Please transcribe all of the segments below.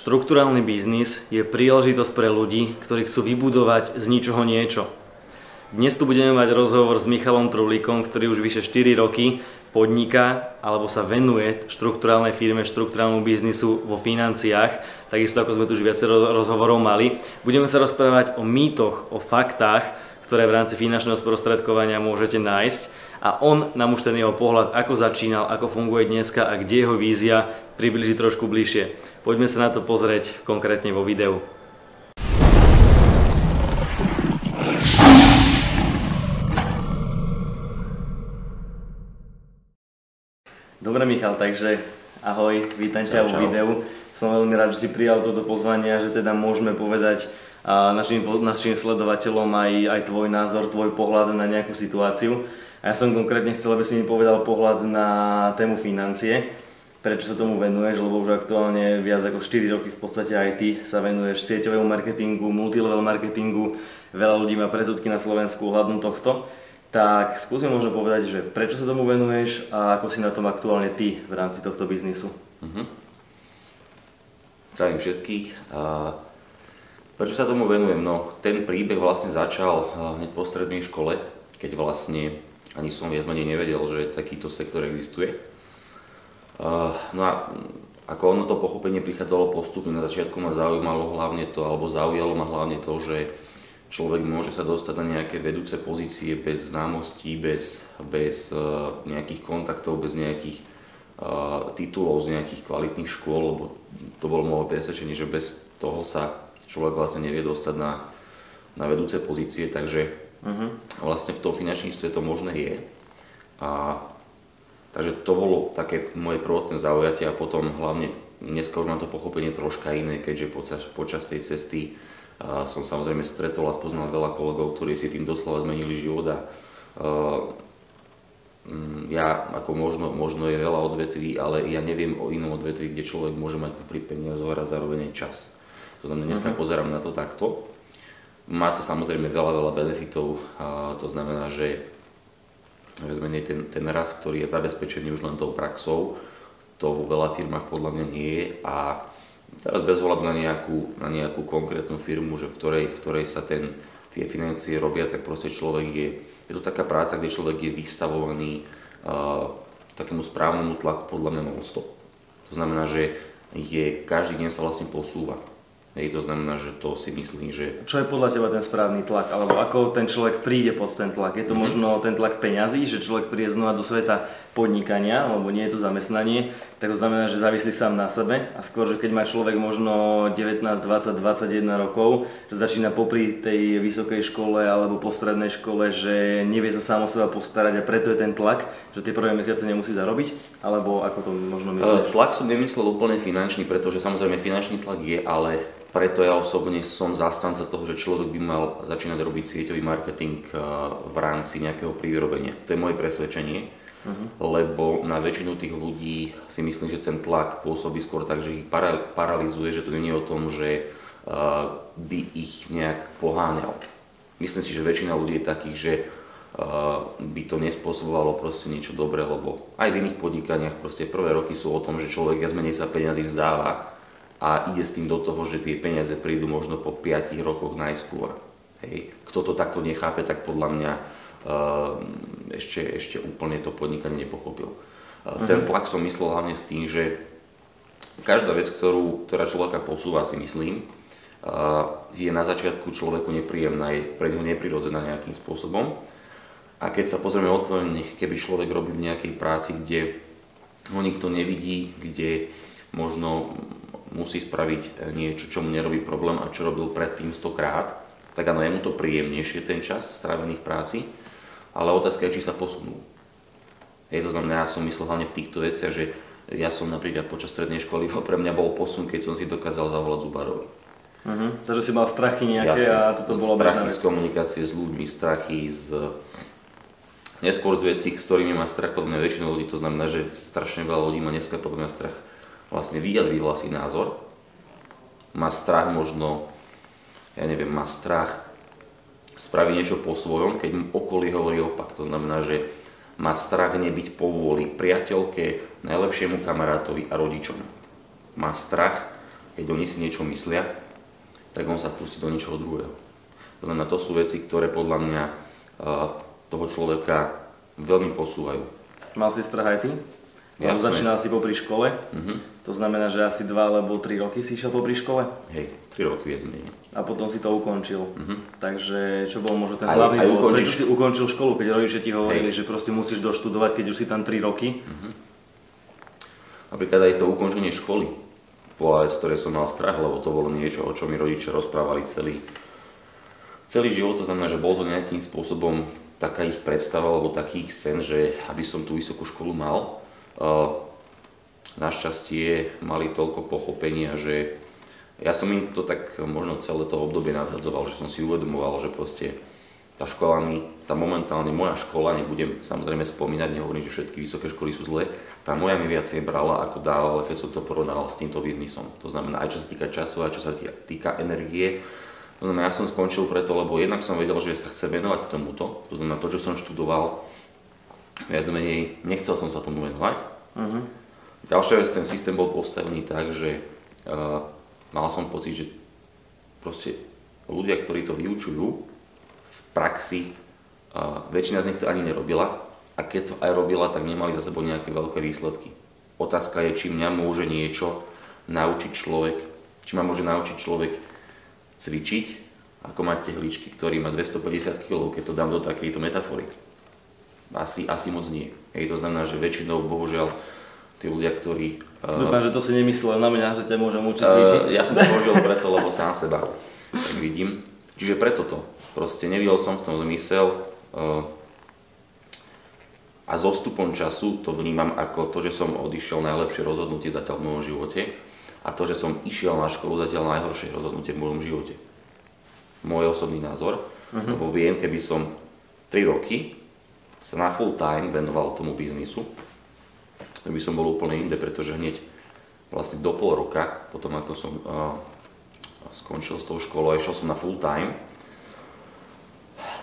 Štruktúrálny biznis je príležitosť pre ľudí, ktorí chcú vybudovať z ničoho niečo. Dnes tu budeme mať rozhovor s Michalom Trulíkom, ktorý už vyše 4 roky podniká alebo sa venuje štruktúrálnej firme, štruktúrálnemu biznisu vo financiách, takisto ako sme tu už viacero rozhovorov mali. Budeme sa rozprávať o mýtoch, o faktách, ktoré v rámci finančného sprostredkovania môžete nájsť a on nám už ten jeho pohľad, ako začínal, ako funguje dneska a kde jeho vízia približí trošku bližšie. Poďme sa na to pozrieť konkrétne vo videu. Dobre Michal, takže ahoj, vítam ťa vo videu. Som veľmi rád, že si prijal toto pozvanie a že teda môžeme povedať našim, našim sledovateľom aj, aj tvoj názor, tvoj pohľad na nejakú situáciu. A ja som konkrétne chcel, aby si mi povedal pohľad na tému financie, prečo sa tomu venuješ, lebo už aktuálne viac ako 4 roky v podstate aj ty sa venuješ sieťovému marketingu, multilevel marketingu, veľa ľudí má predsudky na Slovensku ohľadom tohto. Tak skúsim možno povedať, že prečo sa tomu venuješ a ako si na tom aktuálne ty v rámci tohto biznisu. Uh-huh. Zdravím všetkých. Uh... Prečo sa tomu venujem? No, ten príbeh vlastne začal hneď po strednej škole, keď vlastne ani som viac menej nevedel, že takýto sektor existuje. Eh, no a ako ono to pochopenie prichádzalo postupne, na začiatku ma zaujímalo hlavne to, alebo zaujalo ma hlavne to, že človek môže sa dostať na nejaké vedúce pozície bez známostí, bez, bez eh, nejakých kontaktov, bez nejakých titulov z nejakých kvalitných škôl, lebo to bolo moje presvedčenie, že bez toho sa človek vlastne nevie dostať na, na vedúce pozície, takže uh-huh. vlastne v tom finančníctve to možné je. A, takže to bolo také moje prvotné zaujatie a potom hlavne dneska už mám to pochopenie troška iné, keďže počas, počas tej cesty a som samozrejme stretol a spoznal veľa kolegov, ktorí si tým doslova zmenili život a uh, ja, ako možno, možno je veľa odvetví, ale ja neviem o inom odvetví, kde človek môže mať pri peniazoch a zároveň aj čas. To znamená, dneska uh-huh. pozerám na to takto. Má to samozrejme veľa, veľa benefitov. A to znamená, že ten, ten rast, ktorý je zabezpečený už len tou praxou, to vo veľa firmách podľa mňa nie je. A teraz bez ohľadu na nejakú, na nejakú konkrétnu firmu, že v ktorej, v ktorej sa ten, tie financie robia, tak proste človek je, je to taká práca, kde človek je vystavovaný uh, takému správnemu tlaku podľa mňa non-stop. To znamená, že je, každý deň sa vlastne posúva. Hej, to znamená, že to si myslím, že... Čo je podľa teba ten správny tlak? Alebo ako ten človek príde pod ten tlak? Je to mm-hmm. možno ten tlak peňazí, že človek príde znova do sveta podnikania, alebo nie je to zamestnanie, tak to znamená, že závislí sám na sebe a skôr, že keď má človek možno 19, 20, 21 rokov, že začína popri tej vysokej škole alebo po strednej škole, že nevie sa sám o seba postarať a preto je ten tlak, že tie prvé mesiace nemusí zarobiť, alebo ako to možno myslíš? Tlak som nemyslel úplne finančný, pretože samozrejme finančný tlak je, ale preto ja osobne som zastanca toho, že človek by mal začínať robiť sieťový marketing eh, v rámci nejakého privyrobenia. To je moje presvedčenie, uh-huh. lebo na väčšinu tých ľudí si myslím, že ten tlak pôsobí skôr tak, že ich para, paralizuje, že to nie je o tom, že uh, by ich nejak poháňal. Myslím si, že väčšina ľudí je takých, že uh, by to nespôsobovalo proste niečo dobré, lebo aj v iných podnikaniach proste prvé roky sú o tom, že človek viac menej sa peniazy vzdáva, a ide s tým do toho, že tie peniaze prídu možno po 5 rokoch najskôr. Hej. Kto to takto nechápe, tak podľa mňa uh, ešte, ešte úplne to podnikanie nepochopil. Uh, ten tlak som myslel hlavne s tým, že každá vec, ktorú, ktorá človeka posúva, si myslím, uh, je na začiatku človeku nepríjemná, je pre neho neprirodzená nejakým spôsobom. A keď sa pozrieme otvorene, keby človek robí v nejakej práci, kde ho nikto nevidí, kde možno musí spraviť e, niečo, čo mu nerobí problém a čo robil predtým stokrát, tak áno, je mu to príjemnejšie ten čas strávený v práci, ale otázka je, či sa posunú. Je to znamená, ja som myslel hlavne v týchto veciach, že ja som napríklad počas strednej školy, pre mňa bol posun, keď som si dokázal zavolať Zubarovi. Uh-huh. Takže si mal strachy nejaké Jasne. a toto bolo Strachy z komunikácie s ľuďmi, strachy z neskôr z vecí, s ktorými má strach podľa mňa väčšinu ľudí, to znamená, že strašne veľa ľudí má dneska podľa mňa strach vlastne vyjadriť vlastný názor. Má strach možno, ja neviem, má strach spraviť niečo po svojom, keď mu okolí hovorí opak. To znamená, že má strach nebyť povôli priateľke, najlepšiemu kamarátovi a rodičom. Má strach keď oni si niečo myslia, tak on sa pustí do niečoho druhého. To znamená, to sú veci, ktoré podľa mňa toho človeka veľmi posúvajú. Mal si strach aj ty? Lebo začínal si popri škole, uh-huh. to znamená, že asi 2 alebo 3 roky si išiel popri škole? Hej, 3 roky viac menej. A potom si to ukončil. Uh-huh. Takže čo bol možno ten aj, hlavný dôvod? Prečo si ukončil školu, keď rodičia ti hovorili, Hej. že proste musíš doštudovať, keď už si tam 3 roky? Uh-huh. Napríklad aj to ukončenie školy bola z ktorej som mal strach, lebo to bolo niečo, o čo mi rodičia rozprávali celý, celý život. To znamená, že bol to nejakým spôsobom taká ich predstava alebo taký ich sen, že aby som tú vysokú školu mal. Našťastie mali toľko pochopenia, že ja som im to tak možno celé to obdobie nadhadzoval, že som si uvedomoval, že proste tá škola mi, tá momentálne moja škola, nebudem samozrejme spomínať, nehovorím, že všetky vysoké školy sú zlé, tá moja mi viacej brala ako dávala, keď som to porovnal s týmto biznisom. To znamená aj čo sa týka času, aj čo sa týka energie, to znamená, ja som skončil preto, lebo jednak som vedel, že sa chce venovať tomuto. To znamená, to, čo som študoval, viac menej, nechcel som sa tomu venovať. Uh-huh. Ďalšia vec, ten systém bol postavený tak, že uh, mal som pocit, že proste ľudia, ktorí to vyučujú v praxi, uh, väčšina z nich to ani nerobila a keď to aj robila, tak nemali za sebou nejaké veľké výsledky. Otázka je, či mňa môže niečo naučiť človek, či ma môže naučiť človek cvičiť, ako mať tehličky, ktorý má 250 kg, keď to dám do takejto metafory. Asi, asi moc nie. Hej, to znamená, že väčšinou, bohužiaľ, tí ľudia, ktorí... Uh, Dúfam, že to si nemyslel na mňa, že ťa môžem učiť cvičiť. Uh, ja som to použil preto, lebo sám seba tak vidím. Čiže preto to. Proste nevidel som v tom zmysel uh, a s odstupom času to vnímam ako to, že som odišiel najlepšie rozhodnutie zatiaľ v mojom živote a to, že som išiel na školu, zatiaľ najhoršie rozhodnutie v mojom živote. Môj osobný názor, uh-huh. lebo viem, keby som 3 roky sa na full time venoval tomu biznisu, by som bol úplne inde, pretože hneď vlastne do pol roka, potom ako som uh, skončil s tou školou a išiel som na full time,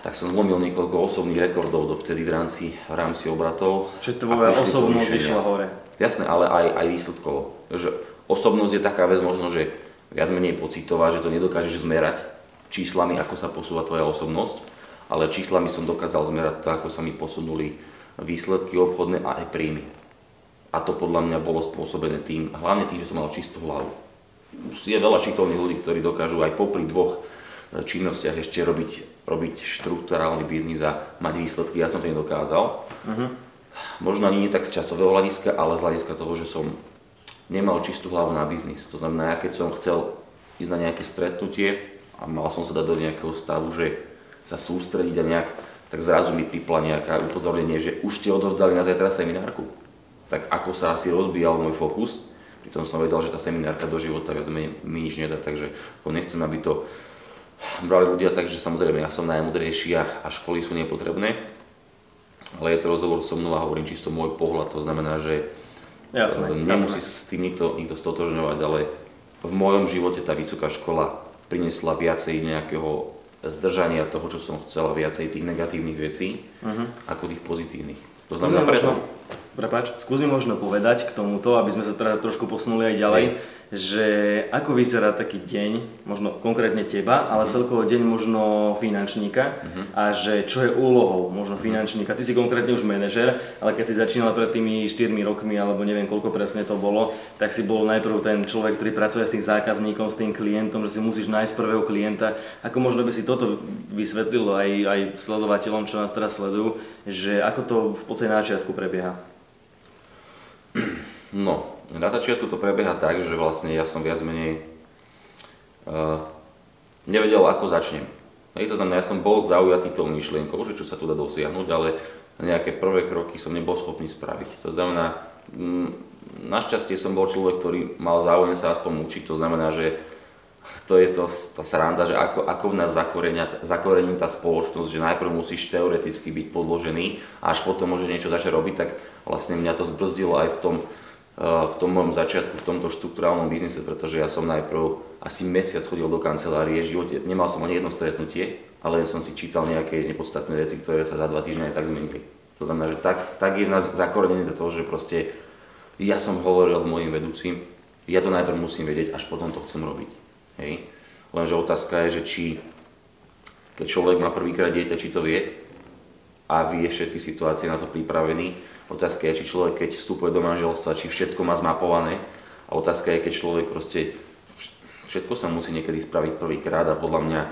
tak som zlomil niekoľko osobných rekordov dovtedy v rámci, v rámci obratov. Čiže tvoja osobnosť išla hore. Jasné, ale aj, aj výsledkovo. Že Osobnosť je taká vec možno, že viac menej pocitová, že to nedokážeš zmerať číslami, ako sa posúva tvoja osobnosť, ale číslami som dokázal zmerať to, ako sa mi posunuli výsledky obchodné a aj príjmy. A to podľa mňa bolo spôsobené tým, hlavne tým, že som mal čistú hlavu. Je veľa šikovných ľudí, ktorí dokážu aj popri dvoch činnostiach ešte robiť, robiť štruktúrálny biznis a mať výsledky. Ja som to nedokázal. Uh-huh. Možno ani nie tak z časového hľadiska, ale z hľadiska toho, že som nemal čistú hlavu na biznis. To znamená, ja keď som chcel ísť na nejaké stretnutie a mal som sa dať do nejakého stavu, že sa sústrediť a nejak, tak zrazu mi pipla nejaká upozornenie, že už ste odovzdali na zajtra seminárku. Tak ako sa asi rozbíjal môj fokus, pritom som vedel, že tá seminárka do života viac mi, mi nič nedá, takže ako nechcem, aby to brali ľudia tak, že samozrejme ja som najmudrejší a, a školy sú nepotrebné, ale je to rozhovor so mnou a hovorím čisto môj pohľad, to znamená, že Jasné, Nemusí sa s tým nikto, nikto stotožňovať, ale v mojom živote tá vysoká škola priniesla viacej nejakého zdržania toho, čo som chcel, viacej tých negatívnych vecí, uh-huh. ako tých pozitívnych. To znamená preto... Prepač, skús mi možno povedať k tomuto, aby sme sa teda trošku posunuli aj ďalej, Hej. Že ako vyzerá taký deň, možno konkrétne teba, ale uh-huh. celkovo deň možno finančníka uh-huh. a že čo je úlohou možno finančníka. Ty si konkrétne už manažer, ale keď si začínal pred tými 4 rokmi, alebo neviem koľko presne to bolo, tak si bol najprv ten človek, ktorý pracuje s tým zákazníkom, s tým klientom, že si musíš nájsť prvého klienta. Ako možno by si toto vysvetlil aj, aj sledovateľom, čo nás teraz sledujú, že ako to v podstate na začiatku prebieha? No, na začiatku to prebieha tak, že vlastne ja som viac menej uh, nevedel, ako začnem. Hej, to znamená, ja som bol zaujatý tou myšlienkou, že čo sa tu dá dosiahnuť, ale nejaké prvé kroky som nebol schopný spraviť. To znamená, mm, našťastie som bol človek, ktorý mal záujem sa aspoň učiť, to znamená, že to je to, tá sranda, že ako, ako v nás zakorení tá spoločnosť, že najprv musíš teoreticky byť podložený a až potom môžeš niečo začať robiť, tak vlastne mňa to zbrzdilo aj v tom, v tom mojom začiatku, v tomto štruktúrálnom biznise, pretože ja som najprv asi mesiac chodil do kancelárie, živote nemal som ani jedno stretnutie, ale som si čítal nejaké nepodstatné veci, ktoré sa za dva týždne aj tak zmenili. To znamená, že tak, tak je v nás zakorenené do toho, že proste ja som hovoril mojim vedúcim, ja to najprv musím vedieť, až potom to chcem robiť. Hej. Lenže otázka je, že či keď človek má prvýkrát dieťa, či to vie a vie všetky situácie na to pripravený. Otázka je, či človek, keď vstupuje do manželstva, či všetko má zmapované. A otázka je, keď človek proste všetko sa musí niekedy spraviť prvýkrát a podľa mňa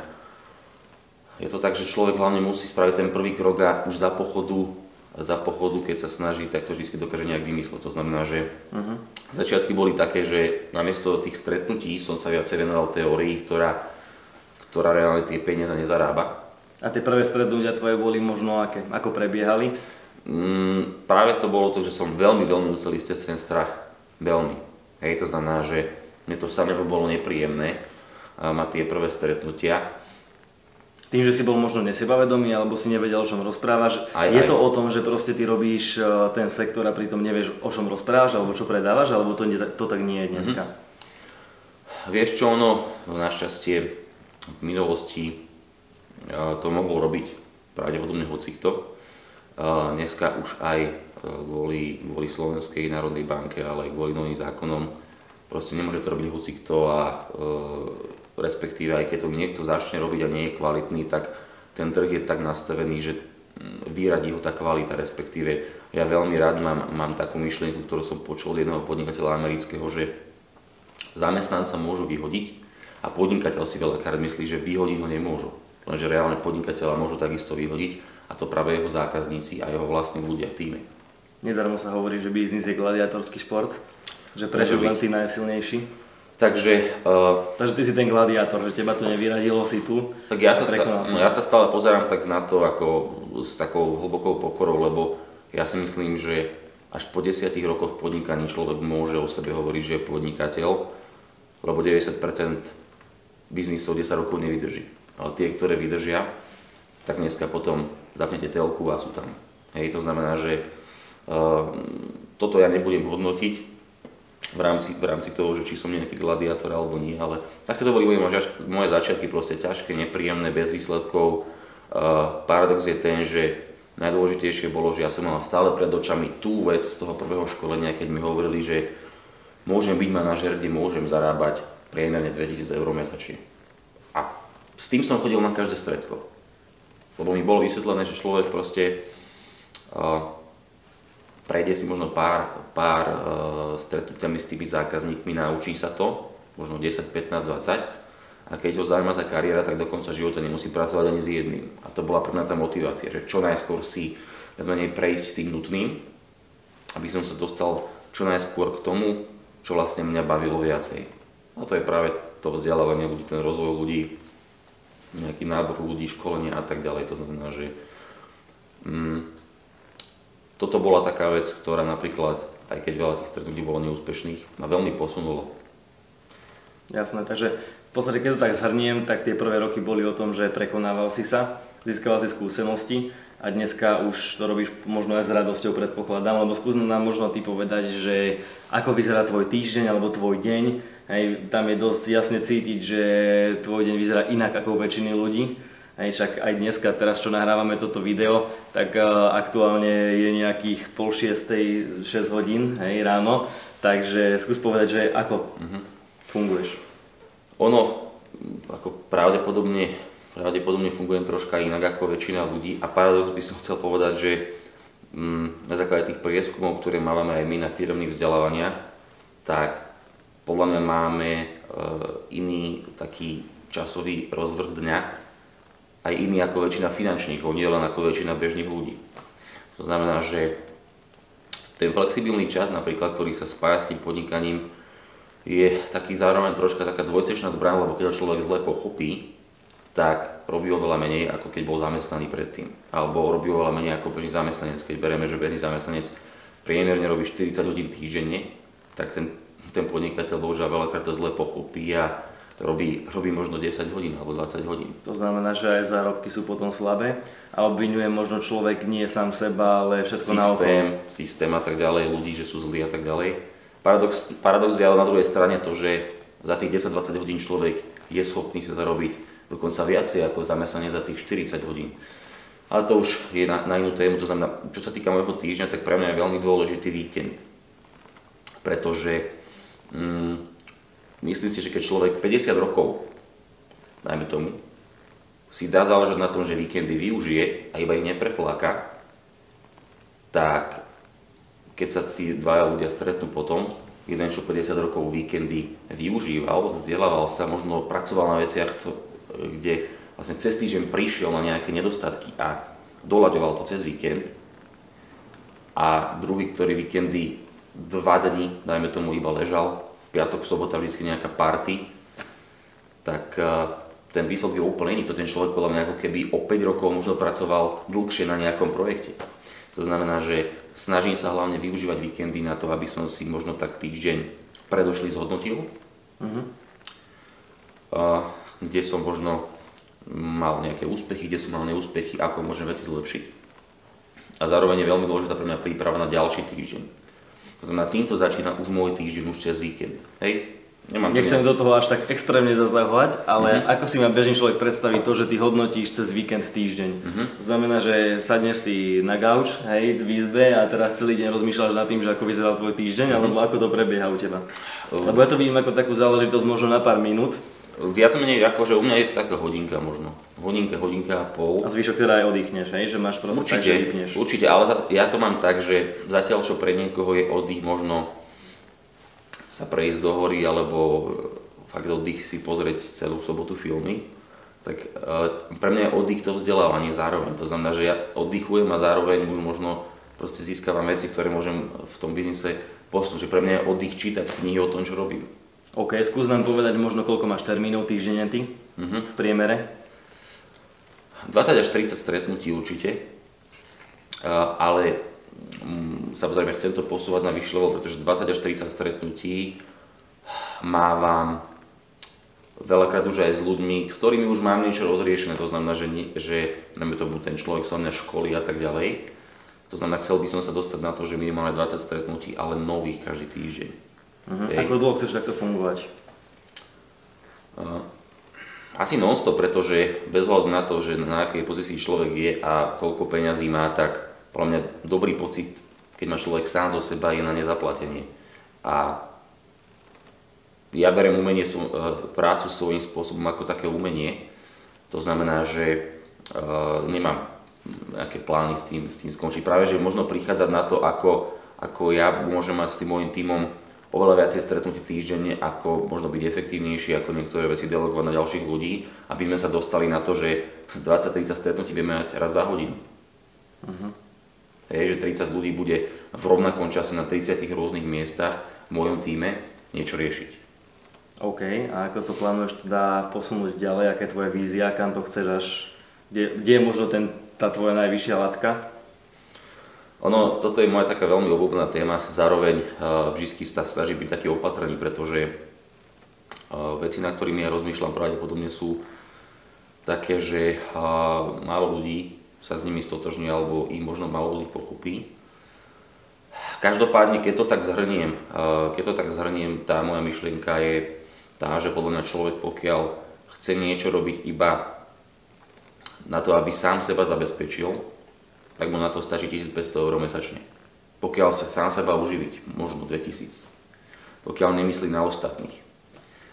je to tak, že človek hlavne musí spraviť ten prvý krok a už za pochodu, za pochodu keď sa snaží, tak to vždy dokáže nejak vymysleť. To znamená, že uh-huh. začiatky boli také, že namiesto tých stretnutí som sa viacej venoval teórii, ktorá, ktorá reálne tie peniaze nezarába. A tie prvé stretnutia tvoje boli možno aké? Ako prebiehali? Mm, práve to bolo to, že som veľmi, veľmi musel ísť cez ten strach. Veľmi. Hej, to znamená, že mne to samého bolo nepríjemné mať tie prvé stretnutia tým, že si bol možno nesebavedomý alebo si nevedel, o čom rozprávaš. Aj, je aj. to o tom, že proste ty robíš e, ten sektor a pritom nevieš, o čom rozprávaš alebo čo predávaš, alebo to, to tak nie je dneska? Mm-hmm. Vieš čo, ono našťastie v minulosti to mohol robiť pravdepodobne hocikto. E, dneska už aj kvôli, kvôli Slovenskej národnej banke, ale aj kvôli novým zákonom proste nemôže to robiť hocikto a respektíve aj keď to niekto začne robiť a nie je kvalitný, tak ten trh je tak nastavený, že mm, vyradí ho tá kvalita, respektíve ja veľmi rád mám, mám takú myšlienku, ktorú som počul od jedného podnikateľa amerického, že zamestnanca môžu vyhodiť a podnikateľ si veľakrát myslí, že vyhodiť ho nemôžu. Lenže reálne podnikateľa môžu takisto vyhodiť a to práve jeho zákazníci a jeho vlastní ľudia v týme. Nedarmo sa hovorí, že biznis je gladiatorský šport, že prežijú len tí najsilnejší. Takže, uh, Takže ty si ten gladiátor, že teba to nevyradilo, si tu. Tak ja sa, sta- ja sa stále pozerám tak na to ako s takou hlbokou pokorou, lebo ja si myslím, že až po desiatich rokoch v podnikaní človek môže o sebe hovoriť, že je podnikateľ, lebo 90% biznisov 10 rokov nevydrží. Ale tie, ktoré vydržia, tak dneska potom zapnete telku a sú tam. Hej, to znamená, že uh, toto ja nebudem hodnotiť, v rámci, v rámci toho, že či som nejaký gladiátor alebo nie, ale takéto boli moje, moje začiatky proste ťažké, nepríjemné, bez výsledkov. Uh, paradox je ten, že najdôležitejšie bolo, že ja som mal stále pred očami tú vec z toho prvého školenia, keď mi hovorili, že môžem byť manažer, kde môžem zarábať priemerne 2000 eur mesačne. S tým som chodil na každé stredko. Lebo mi bolo vysvetlené, že človek proste uh, prejde si možno pár, pár uh, stretnutiami s tými zákazníkmi, naučí sa to, možno 10, 15, 20 a keď ho zaujíma tá kariéra, tak do konca života nemusí pracovať ani s jedným. A to bola pre mňa tá motivácia, že čo najskôr si menej prejsť tým nutným, aby som sa dostal čo najskôr k tomu, čo vlastne mňa bavilo viacej. A to je práve to vzdelávanie ľudí, ten rozvoj ľudí, nejaký nábor ľudí, školenie a tak ďalej. To znamená, že mm, toto bola taká vec, ktorá napríklad, aj keď veľa tých stretnutí bolo neúspešných, ma veľmi posunulo. Jasné, takže v podstate keď to tak zhrniem, tak tie prvé roky boli o tom, že prekonával si sa, získaval si skúsenosti a dneska už to robíš možno aj s radosťou predpokladám, lebo skús nám možno ty povedať, že ako vyzerá tvoj týždeň alebo tvoj deň, hej, tam je dosť jasne cítiť, že tvoj deň vyzerá inak ako u väčšiny ľudí Hej, však aj dneska, teraz čo nahrávame toto video, tak uh, aktuálne je nejakých pol šiestej, 6 hodín hej, ráno, takže skús povedať, že ako uh-huh. funguješ. Ono, ako pravdepodobne, pravdepodobne fungujem troška inak ako väčšina ľudí a paradox by som chcel povedať, že mm, na základe tých prieskumov, ktoré máme aj my na firmných vzdelávaniach, tak podľa mňa máme uh, iný taký časový rozvrh dňa, aj iný ako väčšina finančníkov, nie len ako väčšina bežných ľudí. To znamená, že ten flexibilný čas napríklad, ktorý sa spája s tým podnikaním, je taký zároveň troška taká dvojstečná zbraň, lebo keď človek zle pochopí, tak robí oveľa menej, ako keď bol zamestnaný predtým. Alebo robí oveľa menej ako bežný zamestnanec. Keď bereme, že bežný zamestnanec priemerne robí 40 hodín týždenne, tak ten, ten podnikateľ bohužiaľ veľakrát to zle pochopí a robí, robí možno 10 hodín alebo 20 hodín. To znamená, že aj zárobky sú potom slabé a obvinuje možno človek nie sám seba, ale všetko systém, naokolo. Systém a tak ďalej, ľudí, že sú zlí a tak ďalej. Paradox, paradox je ale na druhej strane to, že za tých 10-20 hodín človek je schopný sa zarobiť dokonca viacej ako zamestnanie za tých 40 hodín. Ale to už je na, na inú tému, to znamená, čo sa týka môjho týždňa, tak pre mňa je veľmi dôležitý víkend. Pretože mm, myslím si, že keď človek 50 rokov, dajme tomu, si dá záležať na tom, že víkendy využije a iba ich neprefláka, tak keď sa tí dvaja ľudia stretnú potom, jeden čo 50 rokov víkendy využíval, vzdelával sa, možno pracoval na veciach, kde vlastne cez týždeň prišiel na nejaké nedostatky a doľaďoval to cez víkend, a druhý, ktorý víkendy dva dní, dajme tomu, iba ležal, v piatok, v sobota vždy nejaká party, tak eh, ten výsledok je úplne iný. To ten človek podľa mňa ako keby o 5 rokov možno pracoval dlhšie na nejakom projekte. To znamená, že snažím sa hlavne využívať víkendy na to, aby som si možno tak týždeň predošli zhodnotil, uh-huh. Kde som možno mal nejaké úspechy, kde som mal neúspechy, ako môžem veci zlepšiť a zároveň je veľmi dôležitá pre mňa príprava na ďalší týždeň. To znamená, týmto začína už môj týždeň, už cez víkend. Hej? Nemám Nechcem do toho až tak extrémne zasahovať, ale mm-hmm. ako si ma bežný človek predstaví to, že ty hodnotíš cez víkend týždeň. Mm-hmm. Znamená, že sadneš si na gauč, hej, v izbe a teraz celý deň rozmýšľaš nad tým, že ako vyzeral tvoj týždeň, mm-hmm. alebo ako to prebieha u teba. Uh. Lebo ja to vidím ako takú záležitosť možno na pár minút, Viac menej že u mňa je to taká hodinka možno. Hodinka, hodinka a pol. A zvyšok teda aj oddychneš, hej? že máš proste určite, tak, že vypneš. Určite, ale ja to mám tak, že zatiaľ čo pre niekoho je oddych možno sa prejsť do hory alebo fakt oddych si pozrieť celú sobotu filmy, tak e, pre mňa je oddych to vzdelávanie zároveň. To znamená, že ja oddychujem a zároveň už možno proste získavam veci, ktoré môžem v tom biznise posunúť. Že pre mňa je oddych čítať knihy o tom, čo robím. OK, skús nám povedať možno koľko máš termínov týždenne ty uh-huh. v priemere? 20 až 30 stretnutí určite, ale um, samozrejme chcem to posúvať na vyššie level, pretože 20 až 30 stretnutí mávam veľakrát už aj s ľuďmi, s ktorými už mám niečo rozriešené, to znamená, že, nie, že to bude ten človek sa mňa školy a tak ďalej. To znamená, chcel by som sa dostať na to, že minimálne 20 stretnutí, ale nových každý týždeň. Uh-huh. Ako dlho chceš takto fungovať? Uh, asi non-stop, pretože bez hľadu na to, že na akej pozícii človek je a koľko peňazí má, tak podľa mňa dobrý pocit, keď má človek sám zo seba, je na nezaplatenie. A ja berem umenie, prácu svojím spôsobom ako také umenie. To znamená, že uh, nemám nejaké plány s tým, s tým skončiť. Práve, že možno prichádzať na to, ako, ako ja môžem mať s tým môjim tímom oveľa viacej stretnutí týždenne, ako možno byť efektívnejší, ako niektoré veci delegovať na ďalších ľudí, aby sme sa dostali na to, že 20-30 stretnutí vieme mať raz za hodinu. Uh-huh. Hej, že 30 ľudí bude v rovnakom čase na 30 rôznych miestach v mojom týme niečo riešiť. OK, a ako to plánuješ teda posunúť ďalej, aká je tvoja vízia, kam to chceš až, kde, kde je možno ten, tá tvoja najvyššia latka? Ono, toto je moja taká veľmi obľúbená téma, zároveň uh, vždy sa snaží byť taký opatrný, pretože uh, veci, na ktorými ja rozmýšľam, pravdepodobne sú také, že uh, málo ľudí sa s nimi stotožní alebo ich možno málo ľudí pochopí. Každopádne, keď to tak zhrniem, keď to tak zhrniem, tá moja myšlienka je tá, že podľa mňa človek, pokiaľ chce niečo robiť iba na to, aby sám seba zabezpečil, tak mu na to stačí 1500 eur mesačne. Pokiaľ sa sám seba uživiť, možno 2000. Pokiaľ nemyslí na ostatných.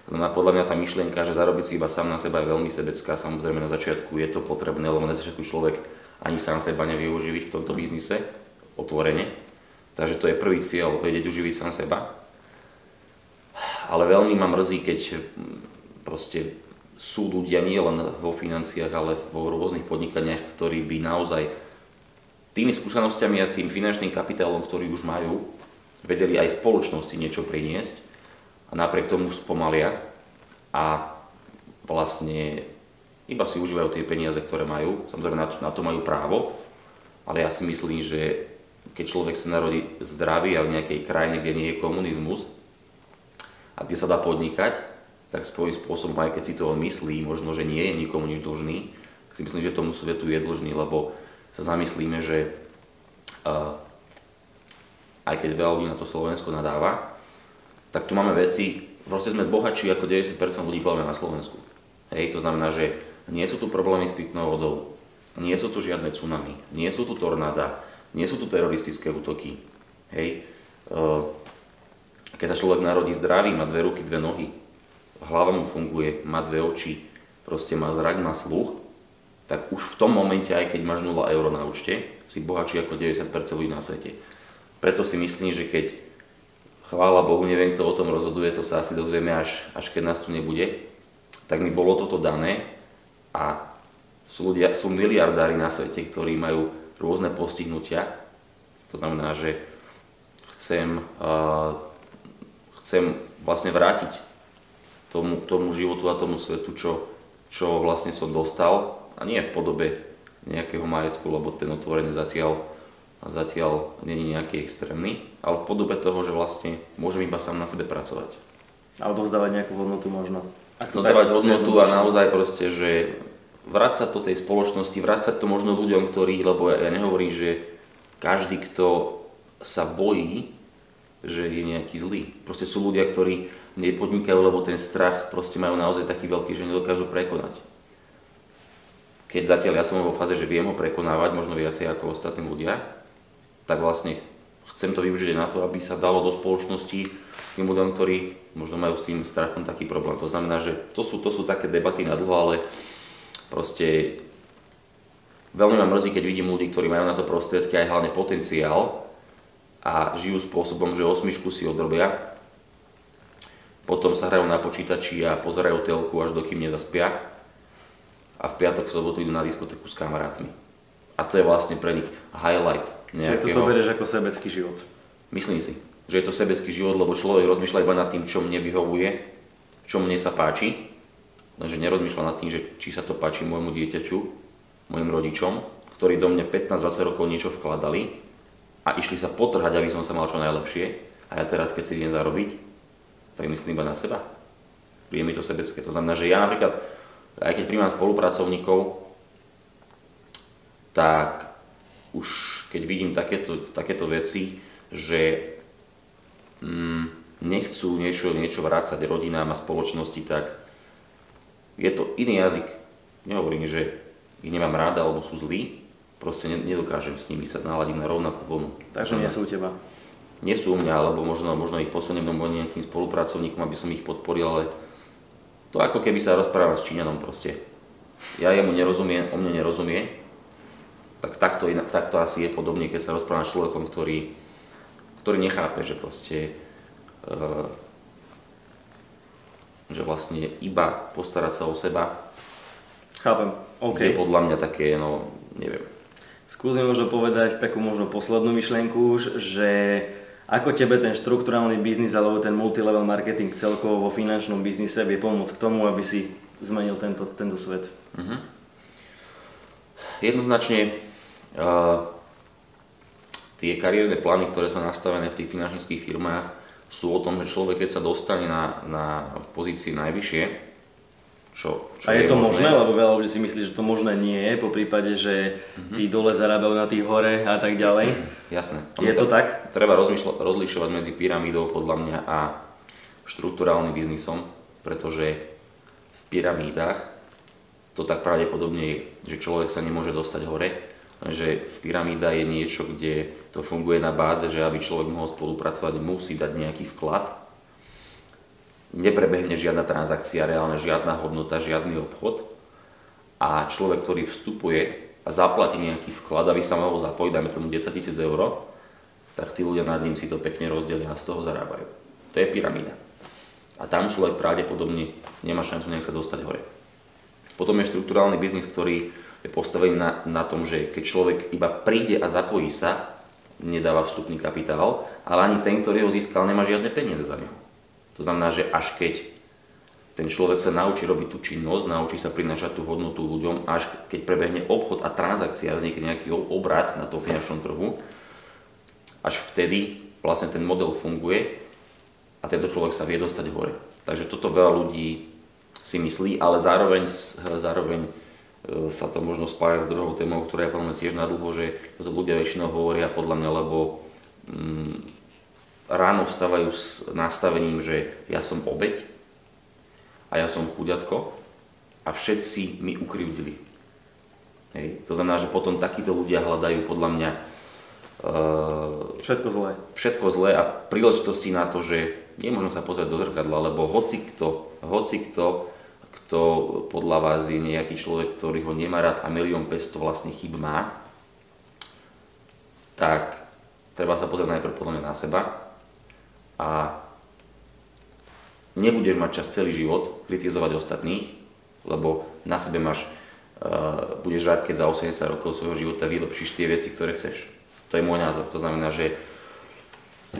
Znamená, podľa mňa tá myšlienka, že zarobiť si iba sám na seba je veľmi sebecká, samozrejme na začiatku je to potrebné, lebo na začiatku človek ani sám seba nevie uživiť v tomto biznise, otvorene. Takže to je prvý cieľ, vedieť uživiť sám seba. Ale veľmi ma mrzí, keď proste sú ľudia nie len vo financiách, ale vo rôznych podnikaniach, ktorí by naozaj tými skúsenostiami a tým finančným kapitálom, ktorý už majú, vedeli aj spoločnosti niečo priniesť a napriek tomu spomalia a vlastne iba si užívajú tie peniaze, ktoré majú. Samozrejme na to, na to majú právo, ale ja si myslím, že keď človek sa narodí zdravý a v nejakej krajine, kde nie je komunizmus a kde sa dá podnikať, tak svojím spôsobom, aj keď si to on myslí, možno, že nie je nikomu nič dlžný, si myslím, že tomu svetu je dlžný, lebo sa zamyslíme, že uh, aj keď veľa ľudí na to Slovensko nadáva, tak tu máme veci, proste sme bohatší ako 90% ľudí na Slovensku. Hej, to znamená, že nie sú tu problémy s pitnou vodou, nie sú tu žiadne tsunami, nie sú tu tornáda, nie sú tu teroristické útoky. Hej. Uh, keď sa človek narodí zdravý, má dve ruky, dve nohy, hlava mu funguje, má dve oči, proste má zrak, má sluch, tak už v tom momente, aj keď máš 0 eur na účte, si bohatší ako 90% ľudí na svete. Preto si myslím, že keď, chvála Bohu, neviem kto o tom rozhoduje, to sa asi dozvieme až, až keď nás tu nebude, tak mi bolo toto dané a sú, ľudia, sú miliardári na svete, ktorí majú rôzne postihnutia. To znamená, že chcem, uh, chcem vlastne vrátiť tomu, tomu životu a tomu svetu, čo, čo vlastne som dostal a nie v podobe nejakého majetku, lebo ten otvorený zatiaľ, zatiaľ není nejaký extrémny, ale v podobe toho, že vlastne môžem iba sám na sebe pracovať. A odozdávať nejakú hodnotu možno. Dodávať hodnotu a naozaj proste, že vrácať to tej spoločnosti, vrácať to možno ľuďom, ktorí, lebo ja, ja nehovorím, že každý, kto sa bojí, že je nejaký zlý. Proste sú ľudia, ktorí nepodnikajú, lebo ten strach proste majú naozaj taký veľký, že nedokážu prekonať keď zatiaľ ja som vo fáze, že viem ho prekonávať, možno viacej ako ostatní ľudia, tak vlastne chcem to využiť na to, aby sa dalo do spoločnosti tým ľuďom, ktorí možno majú s tým strachom taký problém. To znamená, že to sú, to sú také debaty na dlho, ale proste veľmi ma mrzí, keď vidím ľudí, ktorí majú na to prostriedky aj hlavne potenciál a žijú spôsobom, že osmišku si odrobia, potom sa hrajú na počítači a pozerajú telku až dokým nezaspia a v piatok, v sobotu idú na diskotéku s kamarátmi. A to je vlastne pre nich highlight nejakého... Čiže toto bereš ako sebecký život? Myslím si, že je to sebecký život, lebo človek rozmýšľa iba nad tým, čo mne vyhovuje, čo mne sa páči, lenže nerozmýšľa nad tým, že či sa to páči môjmu dieťaťu, mojim rodičom, ktorí do mňa 15-20 rokov niečo vkladali a išli sa potrhať, aby som sa mal čo najlepšie a ja teraz, keď si viem zarobiť, tak myslím iba na seba. Príde mi to sebecké. To znamená, že ja napríklad aj keď príjmam spolupracovníkov, tak už keď vidím takéto, takéto veci, že mm, nechcú niečo, niečo vrácať rodinám a spoločnosti, tak je to iný jazyk. Nehovorím, že ich nemám rád alebo sú zlí, proste nedokážem s nimi sa naladiť na rovnakú vlnu. Takže nie sú u teba? Nie sú u mňa, alebo možno, možno ich posuniem do nejakým spolupracovníkom, aby som ich podporil, ale to ako keby sa rozprával s Číňanom proste. Ja jemu nerozumiem, on mne nerozumie, tak takto, takto asi je podobne, keď sa rozprávam s človekom, ktorý, ktorý nechápe, že proste uh, že vlastne iba postarať sa o seba Chápem, OK. je podľa mňa také, no, neviem. Skúsim možno povedať takú možno poslednú myšlienku už, že ako tebe ten štruktúrálny biznis alebo ten multilevel marketing celkovo vo finančnom biznise vie pomôcť k tomu, aby si zmenil tento, tento svet? Uh-huh. Jednoznačne uh, tie kariérne plány, ktoré sú nastavené v tých finančných firmách, sú o tom, že človek, keď sa dostane na, na pozícii najvyššie, čo, čo a je, je to možné? možné? Lebo veľa ľudí si myslí, že to možné nie je, po prípade, že mm-hmm. tí dole zarábajú na tých hore a tak ďalej. Mm-hmm. Jasné. Je to tak? Treba rozlišovať medzi pyramídou podľa mňa a štruktúrálnym biznisom, pretože v pyramídach to tak pravdepodobne je, že človek sa nemôže dostať hore, že pyramída je niečo, kde to funguje na báze, že aby človek mohol spolupracovať, musí dať nejaký vklad neprebehne žiadna transakcia, reálne žiadna hodnota, žiadny obchod a človek, ktorý vstupuje a zaplatí nejaký vklad, aby sa mohol zapojiť, dajme tomu 10 tisíc eur, tak tí ľudia nad ním si to pekne rozdelia a z toho zarábajú. To je pyramída. A tam človek pravdepodobne nemá šancu nejak sa dostať hore. Potom je štruktúrálny biznis, ktorý je postavený na, na tom, že keď človek iba príde a zapojí sa, nedáva vstupný kapitál, ale ani ten, ktorý ho získal, nemá žiadne peniaze za neho. To znamená, že až keď ten človek sa naučí robiť tú činnosť, naučí sa prinášať tú hodnotu ľuďom, až keď prebehne obchod a transakcia, vznikne nejaký obrad na tom finančnom trhu, až vtedy vlastne ten model funguje a tento človek sa vie dostať hore. Takže toto veľa ľudí si myslí, ale zároveň, zároveň e, sa to možno spája s druhou témou, ktorá je podľa mňa tiež nadlho, že to ľudia väčšinou hovoria podľa mňa, lebo mm, ráno vstávajú s nastavením, že ja som obeď a ja som chuďatko a všetci mi ukrivdili. Hej. To znamená, že potom takíto ľudia hľadajú podľa mňa Uh, všetko zlé. Všetko zlé a príležitosti na to, že nemôžem sa pozrieť do zrkadla, lebo hoci kto, hoci kto, kto podľa vás je nejaký človek, ktorý ho nemá rád a milión 500 vlastne chyb má, tak treba sa pozrieť najprv podľa mňa na seba a nebudeš mať čas celý život kritizovať ostatných, lebo na sebe máš, uh, budeš rád, keď za 80 rokov svojho života vylepšíš tie veci, ktoré chceš. To je môj názor. To znamená, že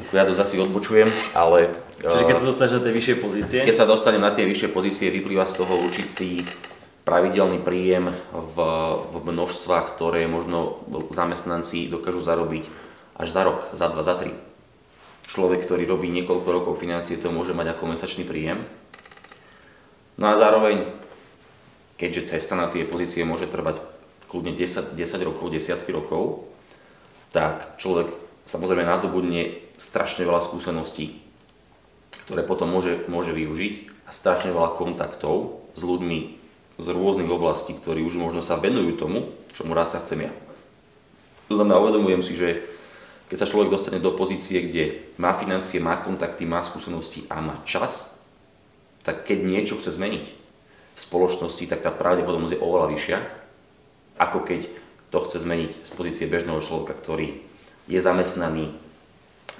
ja to zase odbočujem, ale... Čiže keď sa dostaneš na tie vyššie pozície? Keď sa dostanem na tie vyššie pozície, vyplýva z toho určitý pravidelný príjem v, v množstvách, ktoré možno zamestnanci dokážu zarobiť až za rok, za dva, za tri. Človek, ktorý robí niekoľko rokov financie, to môže mať ako mesačný príjem. No a zároveň, keďže cesta na tie pozície môže trvať kľudne 10, 10 rokov, desiatky rokov, tak človek samozrejme nadobudne strašne veľa skúseností, ktoré potom môže, môže využiť a strašne veľa kontaktov s ľuďmi z rôznych oblastí, ktorí už možno sa venujú tomu, čomu raz sa chcem ja. To znamená, uvedomujem si, že keď sa človek dostane do pozície, kde má financie, má kontakty, má skúsenosti a má čas, tak keď niečo chce zmeniť v spoločnosti, tak tá pravdepodobnosť je oveľa vyššia, ako keď to chce zmeniť z pozície bežného človeka, ktorý je zamestnaný,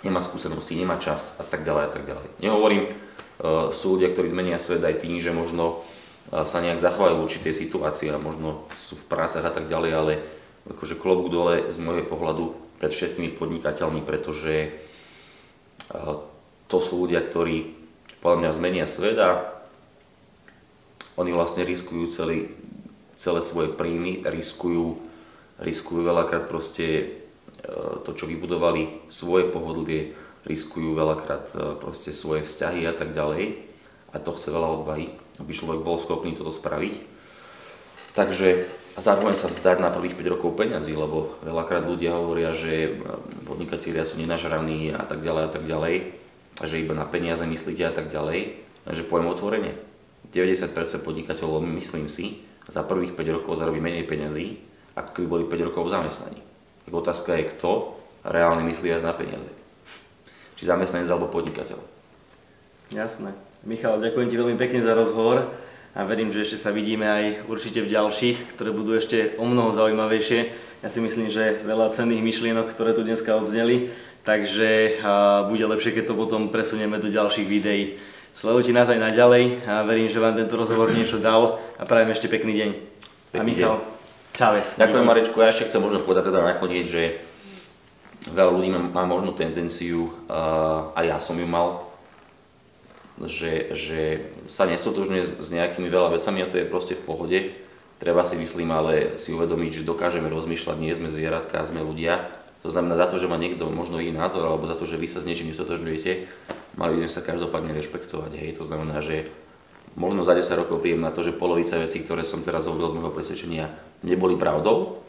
nemá skúsenosti, nemá čas a tak ďalej a tak ďalej. Nehovorím, uh, sú ľudia, ktorí zmenia svet aj tým, že možno uh, sa nejak zachovajú v určitej situácii a možno sú v prácach a tak ďalej, ale akože klobúk dole z môjho pohľadu pred všetkými podnikateľmi, pretože uh, to sú ľudia, ktorí podľa mňa zmenia svet a oni vlastne riskujú celý, celé svoje príjmy, riskujú riskujú veľakrát proste e, to, čo vybudovali, svoje pohodlie, riskujú veľakrát e, proste svoje vzťahy a tak ďalej. A to chce veľa odvahy, aby človek bol schopný toto spraviť. Takže a zároveň sa vzdať na prvých 5 rokov peňazí, lebo veľakrát ľudia hovoria, že e, podnikatelia sú nenažraní a tak ďalej a tak ďalej, a že iba na peniaze myslíte a tak ďalej. Takže poviem otvorene, 90% podnikateľov, myslím si, za prvých 5 rokov zarobí menej peňazí, ako keby boli 5 rokov zamestnaní. Tak otázka je, kto reálne myslí viac na peniaze. Či zamestnanec alebo podnikateľ. Jasné. Michal, ďakujem ti veľmi pekne za rozhovor a verím, že ešte sa vidíme aj určite v ďalších, ktoré budú ešte o mnoho zaujímavejšie. Ja si myslím, že veľa cenných myšlienok, ktoré tu dneska odzneli, takže bude lepšie, keď to potom presunieme do ďalších videí. Sledujte nás aj naďalej a verím, že vám tento rozhovor niečo dal a prajem ešte pekný deň. Pekný a Michal. Čaves. Ďakujem Marečku, ja ešte chcem možno povedať teda nakoniec, že veľa ľudí má, má možno tendenciu, uh, a ja som ju mal, že, že sa nestotožňuje s nejakými veľa vecami a to je proste v pohode. Treba si myslím ale si uvedomiť, že dokážeme rozmýšľať, nie sme zvieratka, sme ľudia. To znamená za to, že má niekto možno iný názor alebo za to, že vy sa s niečím nestotožňujete, mali by sme sa každopádne rešpektovať. Hej. To znamená, že možno za 10 rokov príjem na to, že polovica vecí, ktoré som teraz hovoril z môjho presvedčenia, neboli pravdou,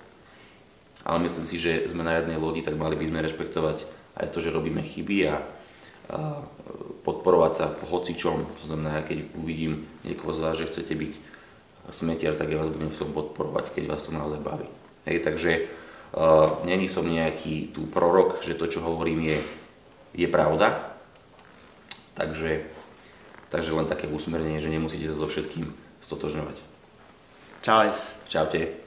ale myslím si, že sme na jednej lodi, tak mali by sme rešpektovať aj to, že robíme chyby a, podporovať sa v hocičom. To znamená, keď uvidím niekoho z vás, že chcete byť smetiar, tak ja vás budem v tom podporovať, keď vás to naozaj baví. Hej, takže uh, není som nejaký tu prorok, že to, čo hovorím, je, je pravda. Takže Takže len také usmernenie, že nemusíte sa so všetkým stotožňovať. Čau. Čaute.